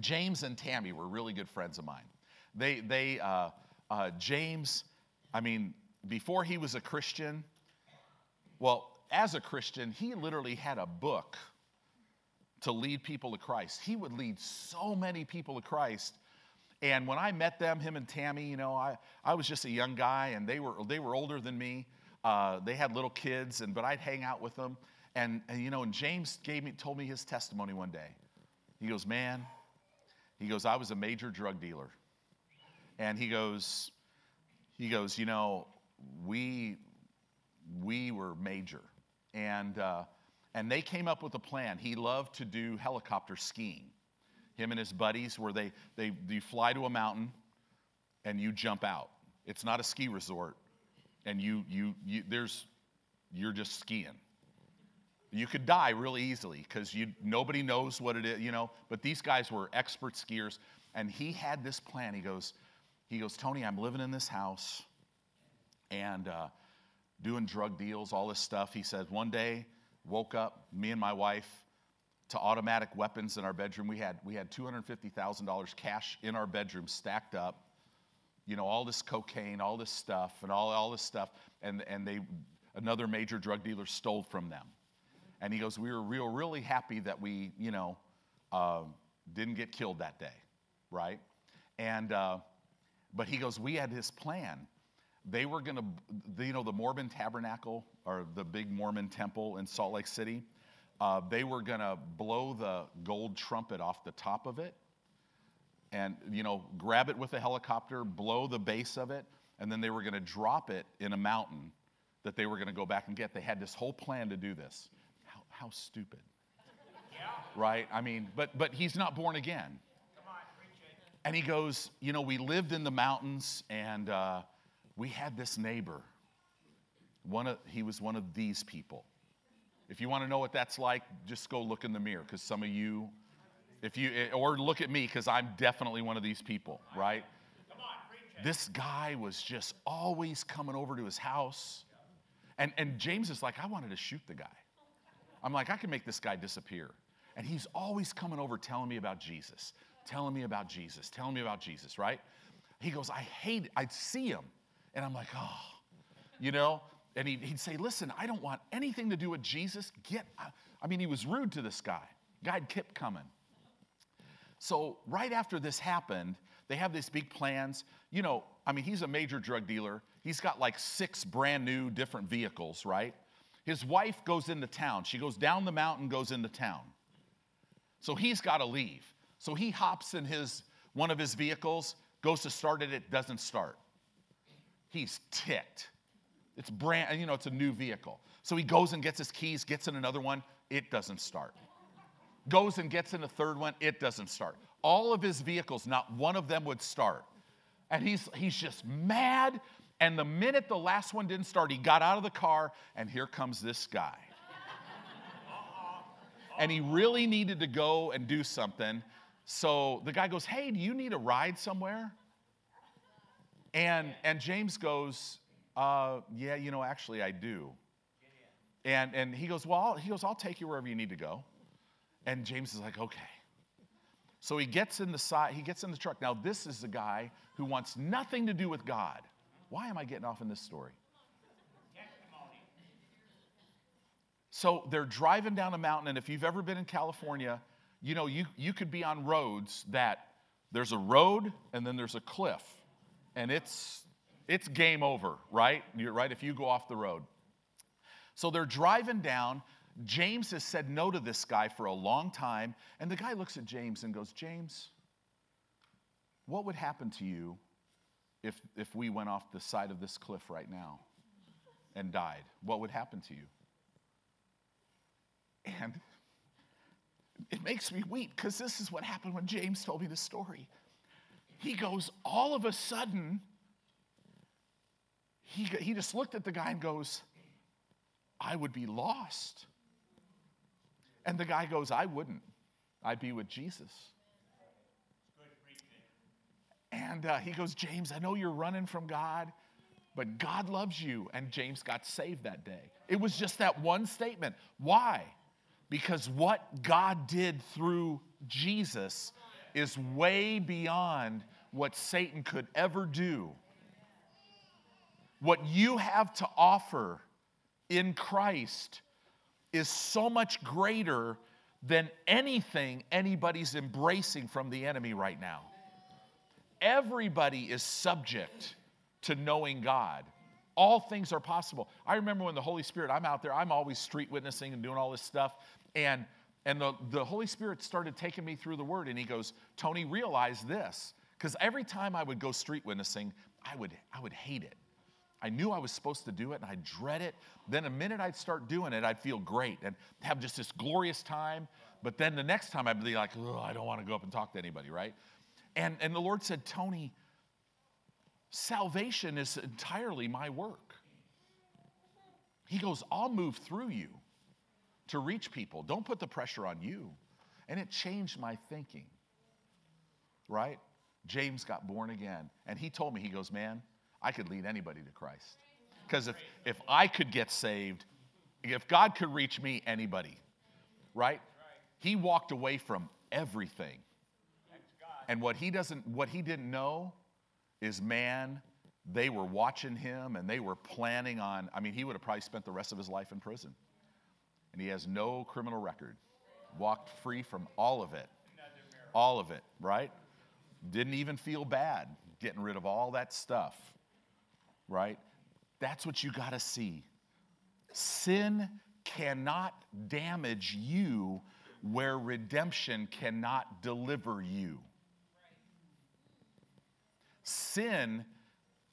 Speaker 1: James and Tammy were really good friends of mine. They, they, uh, uh, James, I mean, before he was a Christian, well, as a Christian, he literally had a book to lead people to Christ. He would lead so many people to Christ and when I met them, him and Tammy, you know, I, I was just a young guy and they were, they were older than me. Uh, they had little kids, and, but I'd hang out with them. And, and, you know, and James gave me, told me his testimony one day. He goes, Man, he goes, I was a major drug dealer. And he goes, he goes, you know, we, we were major. And, uh, and they came up with a plan. He loved to do helicopter skiing. Him and his buddies, where they, they you fly to a mountain and you jump out. It's not a ski resort, and you, you, you there's, you're just skiing. You could die really easily because you nobody knows what it is, you know. But these guys were expert skiers, and he had this plan. He goes, he goes, Tony, I'm living in this house, and uh, doing drug deals, all this stuff. He said one day, woke up, me and my wife, to automatic weapons in our bedroom. We had we had two hundred fifty thousand dollars cash in our bedroom stacked up. You know, all this cocaine, all this stuff, and all, all this stuff, and, and they another major drug dealer stole from them. And he goes, We were real, really happy that we, you know, uh, didn't get killed that day, right? And, uh, but he goes, We had his plan. They were going to, you know, the Mormon tabernacle or the big Mormon temple in Salt Lake City, uh, they were going to blow the gold trumpet off the top of it and, you know, grab it with a helicopter, blow the base of it, and then they were going to drop it in a mountain that they were going to go back and get. They had this whole plan to do this. How, how stupid. Yeah. Right? I mean, but, but he's not born again. On. And he goes, You know, we lived in the mountains and uh, we had this neighbor. One of, he was one of these people. If you want to know what that's like, just go look in the mirror because some of you, if you, eh, or look at me because I'm definitely one of these people, right? This guy was just always coming over to his house. And, and James is like, I wanted to shoot the guy. I'm like, I can make this guy disappear. And he's always coming over telling me about Jesus, telling me about Jesus, telling me about Jesus, right? He goes, I hate it. I'd see him. And I'm like, oh, you know? And he'd, he'd say, listen, I don't want anything to do with Jesus. Get, I mean, he was rude to this guy. Guy kept coming. So right after this happened, they have these big plans. You know, I mean, he's a major drug dealer. He's got like six brand new different vehicles, right? His wife goes into town. She goes down the mountain, goes into town. So he's got to leave. So he hops in his one of his vehicles, goes to start it, it doesn't start. He's ticked. It's brand, you know, it's a new vehicle. So he goes and gets his keys, gets in another one, it doesn't start. Goes and gets in a third one, it doesn't start. All of his vehicles, not one of them would start. And he's, he's just mad. And the minute the last one didn't start, he got out of the car, and here comes this guy. and he really needed to go and do something. So the guy goes, Hey, do you need a ride somewhere? And, and James goes, uh, Yeah, you know, actually, I do. And, and he goes, Well, he goes, I'll take you wherever you need to go. And James is like, Okay. So he gets in the side, he gets in the truck. Now, this is a guy who wants nothing to do with God. Why am I getting off in this story? So they're driving down a mountain, and if you've ever been in California, you know, you, you could be on roads that there's a road and then there's a cliff, and it's it's game over, right? You're right if you go off the road. So they're driving down. James has said no to this guy for a long time, and the guy looks at James and goes, James, what would happen to you if, if we went off the side of this cliff right now and died? What would happen to you? And it makes me weep because this is what happened when James told me the story. He goes, all of a sudden, he, he just looked at the guy and goes, I would be lost. And the guy goes, I wouldn't. I'd be with Jesus. And uh, he goes, James, I know you're running from God, but God loves you. And James got saved that day. It was just that one statement. Why? Because what God did through Jesus is way beyond what Satan could ever do. What you have to offer in Christ is so much greater than anything anybody's embracing from the enemy right now. Everybody is subject to knowing God. All things are possible. I remember when the Holy Spirit, I'm out there, I'm always street witnessing and doing all this stuff. And, and the, the Holy Spirit started taking me through the word, and he goes, Tony, realize this. Because every time I would go street witnessing, I would, I would hate it. I knew I was supposed to do it and I dread it. Then the minute I'd start doing it, I'd feel great and have just this glorious time. But then the next time I'd be like, oh, I don't want to go up and talk to anybody, right? And, and the Lord said, Tony, salvation is entirely my work. He goes, I'll move through you to reach people. Don't put the pressure on you. And it changed my thinking, right? James got born again. And he told me, he goes, Man, I could lead anybody to Christ. Because if, if I could get saved, if God could reach me, anybody, right? He walked away from everything. And what he doesn't, what he didn't know is man, they were watching him and they were planning on, I mean, he would have probably spent the rest of his life in prison. And he has no criminal record. Walked free from all of it. All of it, right? Didn't even feel bad getting rid of all that stuff, right? That's what you got to see. Sin cannot damage you where redemption cannot deliver you. Sin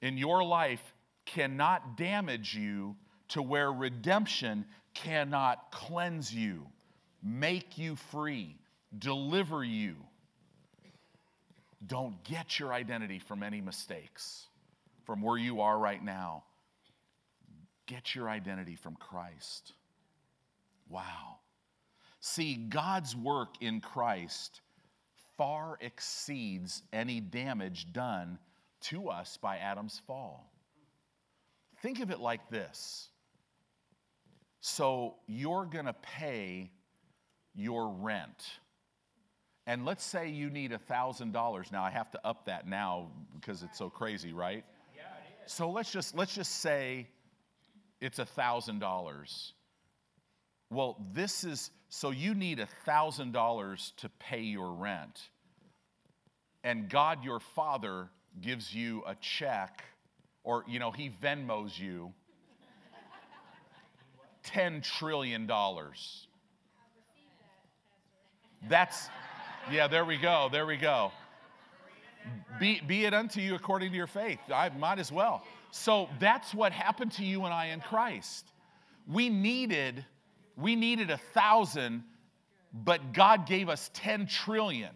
Speaker 1: in your life cannot damage you to where redemption cannot cleanse you, make you free, deliver you. Don't get your identity from any mistakes, from where you are right now. Get your identity from Christ. Wow. See, God's work in Christ far exceeds any damage done to us by Adam's fall. Think of it like this. So you're going to pay your rent. And let's say you need $1,000. Now I have to up that now because it's so crazy, right? So let's just let's just say it's a $1,000. Well, this is so you need a $1,000 to pay your rent. And God, your Father, gives you a check, or, you know, He Venmos you $10 trillion. That's, yeah, there we go, there we go. Be, be it unto you according to your faith. I might as well. So that's what happened to you and I in Christ. We needed we needed a thousand, but God gave us 10 trillion.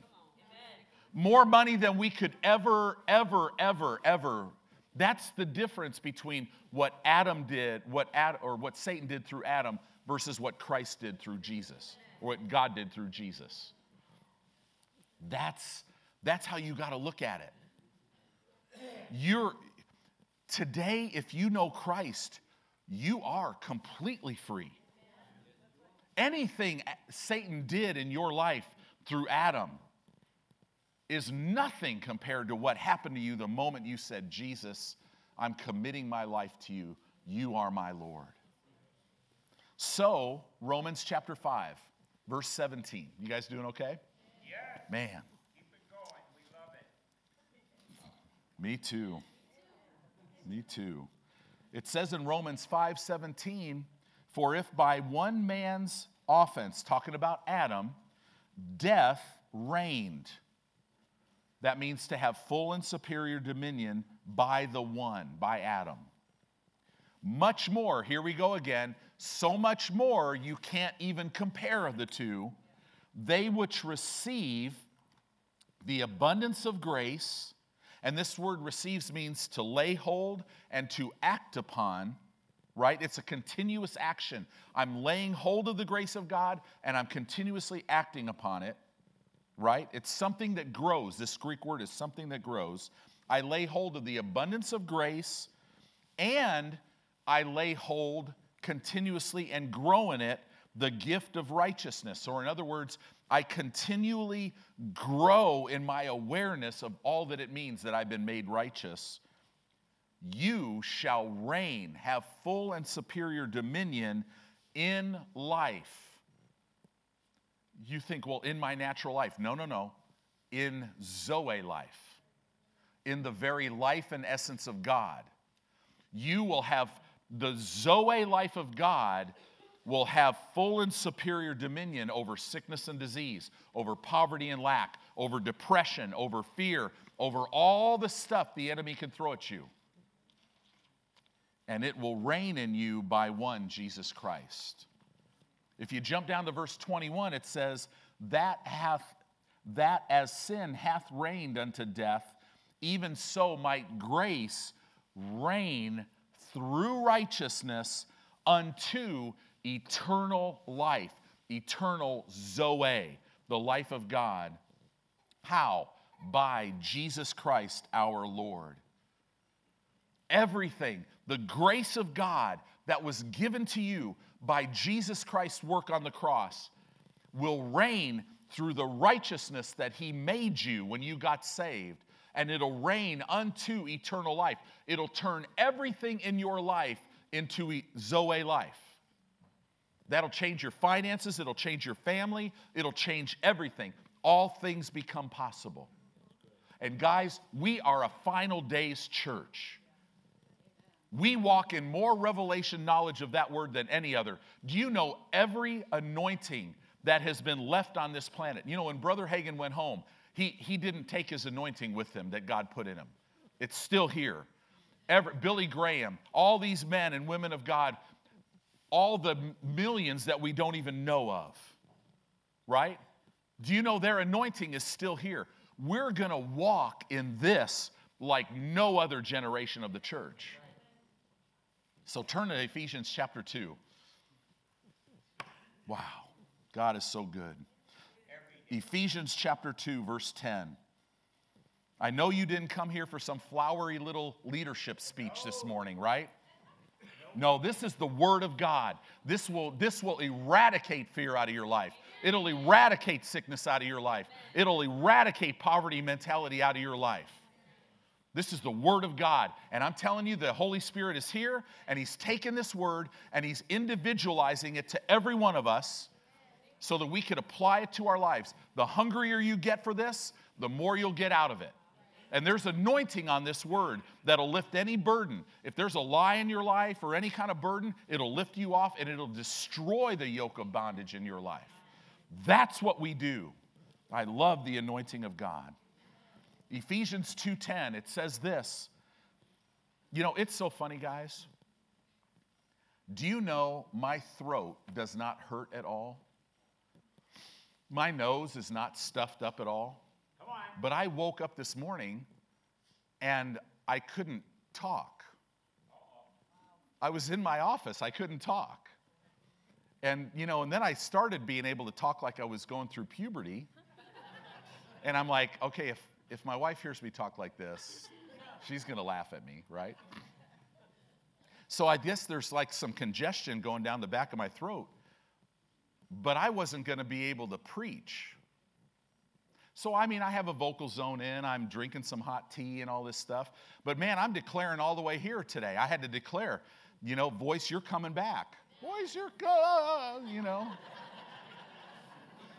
Speaker 1: More money than we could ever, ever, ever, ever. That's the difference between what Adam did, what Ad, or what Satan did through Adam versus what Christ did through Jesus, or what God did through Jesus. That's, that's how you got to look at it. You're today, if you know Christ, you are completely free anything Satan did in your life through Adam is nothing compared to what happened to you the moment you said, Jesus, I'm committing my life to you. You are my Lord. So, Romans chapter 5, verse 17. You guys doing okay?
Speaker 2: Yeah.
Speaker 1: Man.
Speaker 2: Keep it going. We love it.
Speaker 1: Me too. Me too. It says in Romans 5 17, for if by one man's offense, talking about Adam, death reigned. That means to have full and superior dominion by the one, by Adam. Much more, here we go again, so much more you can't even compare the two. They which receive the abundance of grace, and this word receives means to lay hold and to act upon right? It's a continuous action. I'm laying hold of the grace of God and I'm continuously acting upon it, right? It's something that grows. This Greek word is something that grows. I lay hold of the abundance of grace and I lay hold continuously and grow in it the gift of righteousness. Or, in other words, I continually grow in my awareness of all that it means that I've been made righteous you shall reign, have full and superior dominion in life. You think, well, in my natural life. No, no, no. In Zoe life, in the very life and essence of God. You will have the Zoe life of God will have full and superior dominion over sickness and disease, over poverty and lack, over depression, over fear, over all the stuff the enemy can throw at you. and it will reign in you by one, Jesus Christ. If you jump down to verse 21, it says, That hath that as sin hath reigned unto death, even so might grace reign through righteousness unto eternal life, eternal Zoe, the life of God. How? By Jesus Christ our Lord. Everything, the grace of God that was given to you by Jesus Christ's work on the cross, will reign through the righteousness that He made you when you got saved, and it'll reign unto eternal life. It'll turn everything in your life into Zoe life. That'll change your finances, it'll change your family, it'll change everything. All things become possible. And guys, we are a final days church. We walk in more revelation knowledge of that word than any other. Do you know every anointing that has been left on this planet? You know, when Brother Hagin went home, he, he didn't take his anointing with him that God put in him. It's still here. Every, Billy Graham, all these men and women of God, all the millions that we don't even know of, right? Do you know their anointing is still here? We're going to walk in this like no other generation of the church. So turn to Ephesians chapter 2. Wow, God is so good. Ephesians chapter 2, verse 10. I know you didn't come here for some flowery little leadership speech this morning, right? No, this is the word of God. This will, this will eradicate fear out of your life. It'll eradicate sickness out of your life. It'll eradicate poverty mentality out of your life. This is the Word of God. And I'm telling you, the Holy Spirit is here, and He's taken this Word and He's individualizing it to every one of us so that we could apply it to our lives. The hungrier you get for this, the more you'll get out of it. And there's anointing on this word that'll lift any burden. If there's a lie in your life or any kind of burden, it'll lift you off and it'll destroy the yoke of bondage in your life. That's what we do. I love the anointing of God. Ephesians 2:10 it says this. You know, it's so funny guys. Do you know my throat does not hurt at all? My nose is not stuffed up at all. But I woke up this morning and I couldn't talk. I was in my office, I couldn't talk. And, you know, and then I started being able to talk like I was going through puberty. And I'm like, okay, if, if my wife hears me talk like this, she's gonna laugh at me, right? So I guess there's like some congestion going down the back of my throat. But I wasn't gonna be able to preach so, I mean, I have a Vocalzone in, I'm drinking some hot tea and all this stuff. But man, I'm declaring all the way here today. I had to declare, you know, voice, you're coming back. Voice, you're coming, you know.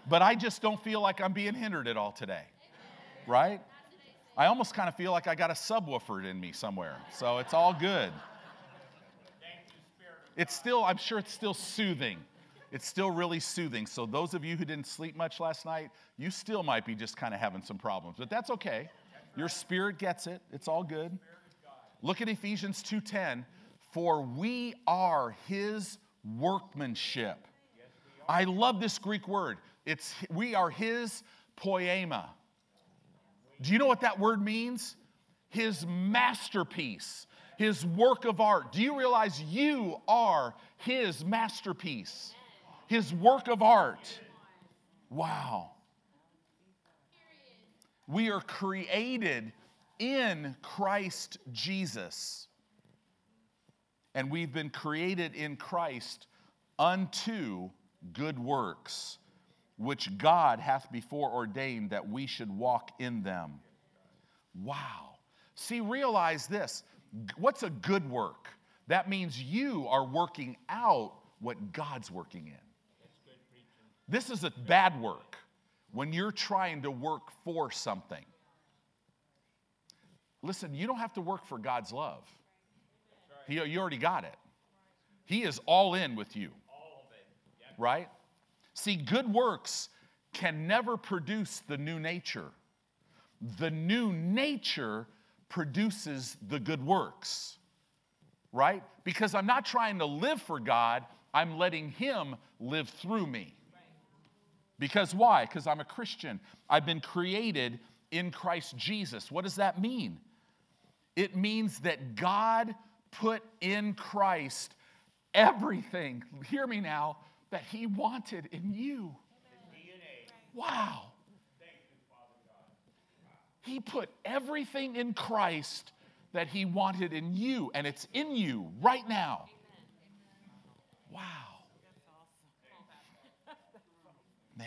Speaker 1: but I just don't feel like I'm being hindered at all today, right? I almost kind of feel like I got a subwoofer in me somewhere. So it's all good. It's still, I'm sure it's still soothing it's still really soothing. So, those of you who didn't sleep much last night, you still might be just kind of having some problems, but that's okay. Your spirit gets it. It's all good. Look at Ephesians 2:10, for we are his workmanship. I love this Greek word. It's we are his poema. Do you know what that word means? His masterpiece, his work of art. Do you realize you are his masterpiece? His work of art. Wow. We are created in Christ Jesus. And we've been created in Christ unto good works, which God hath before ordained that we should walk in them. Wow. See, realize this. What's a good work? That means you are working out what God's working in. This is a bad work when you're trying to work for something. Listen, you don't have to work for God's love. He, you already got it. He is all in with you. Right? See, good works can never produce the new nature. The new nature produces the good works. right? Because I'm not trying to live for God, I'm letting Him live through me. Because why? Because I'm a Christian. I've been created in Christ Jesus. What does that mean? It means that God put in Christ everything, hear me now, that He wanted in you. Wow. He put everything in Christ that He wanted in you, and it's in you right now. Wow. Man,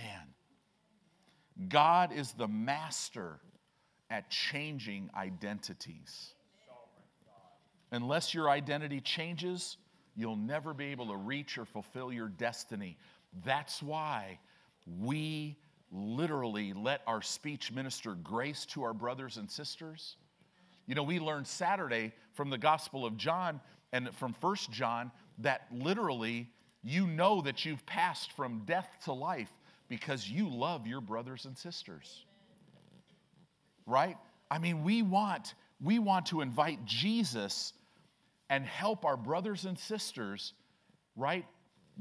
Speaker 1: God is the master at changing identities. Unless your identity changes, you'll never be able to reach or fulfill your destiny. That's why we literally let our speech minister grace to our brothers and sisters. You know, we learned Saturday from the Gospel of John and from First John that literally you know that you've passed from death to life because you love your brothers and sisters. Right? I mean, we want we want to invite Jesus and help our brothers and sisters, right,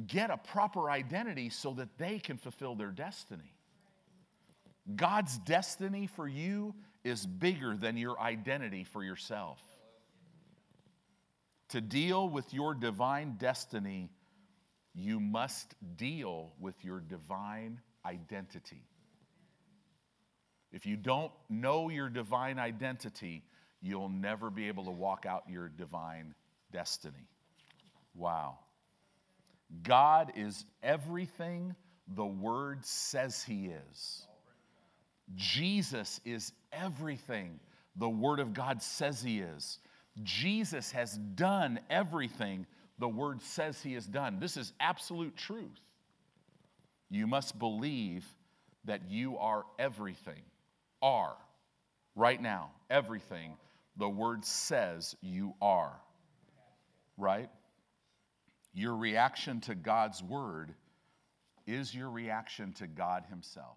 Speaker 1: get a proper identity so that they can fulfill their destiny. God's destiny for you is bigger than your identity for yourself. To deal with your divine destiny, you must deal with your divine identity. If you don't know your divine identity, you'll never be able to walk out your divine destiny. Wow. God is everything the Word says He is. Jesus is everything the Word of God says He is. Jesus has done everything the Word says He has done. This is absolute truth. You must believe that you are everything, are, right now, everything the Word says you are right? Your reaction to God's word is your reaction to God Himself.